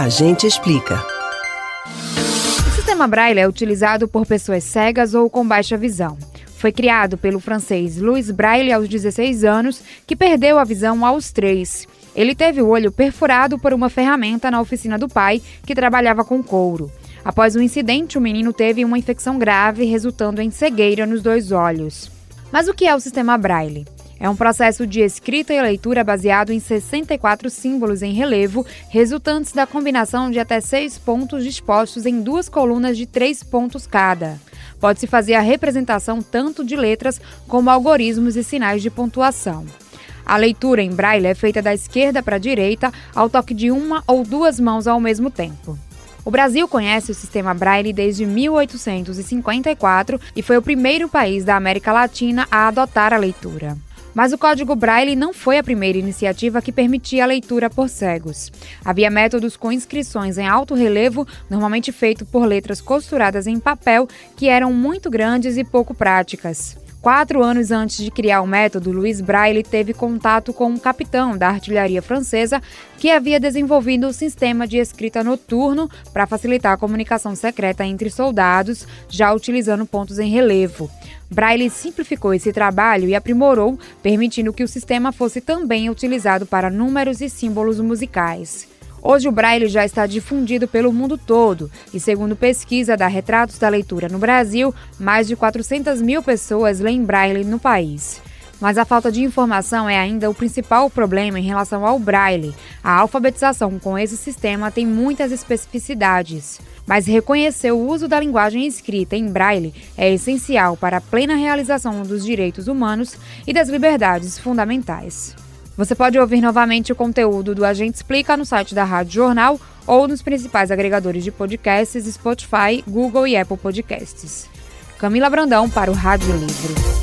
A gente explica. O sistema Braille é utilizado por pessoas cegas ou com baixa visão. Foi criado pelo francês Louis Braille aos 16 anos, que perdeu a visão aos 3. Ele teve o olho perfurado por uma ferramenta na oficina do pai, que trabalhava com couro. Após o incidente, o menino teve uma infecção grave, resultando em cegueira nos dois olhos. Mas o que é o sistema Braille? É um processo de escrita e leitura baseado em 64 símbolos em relevo, resultantes da combinação de até seis pontos dispostos em duas colunas de três pontos cada. Pode-se fazer a representação tanto de letras como algoritmos e sinais de pontuação. A leitura em braille é feita da esquerda para a direita, ao toque de uma ou duas mãos ao mesmo tempo. O Brasil conhece o sistema Braille desde 1854 e foi o primeiro país da América Latina a adotar a leitura. Mas o Código Braille não foi a primeira iniciativa que permitia a leitura por cegos. Havia métodos com inscrições em alto relevo, normalmente feito por letras costuradas em papel, que eram muito grandes e pouco práticas. Quatro anos antes de criar o método, Louis Braille teve contato com um capitão da artilharia francesa que havia desenvolvido um sistema de escrita noturno para facilitar a comunicação secreta entre soldados, já utilizando pontos em relevo. Braille simplificou esse trabalho e aprimorou, permitindo que o sistema fosse também utilizado para números e símbolos musicais. Hoje o Braille já está difundido pelo mundo todo e, segundo pesquisa da Retratos da Leitura no Brasil, mais de 400 mil pessoas leem Braille no país. Mas a falta de informação é ainda o principal problema em relação ao Braille. A alfabetização com esse sistema tem muitas especificidades. Mas reconhecer o uso da linguagem escrita em Braille é essencial para a plena realização dos direitos humanos e das liberdades fundamentais. Você pode ouvir novamente o conteúdo do Agente Explica no site da Rádio Jornal ou nos principais agregadores de podcasts Spotify, Google e Apple Podcasts. Camila Brandão para o Rádio Livre.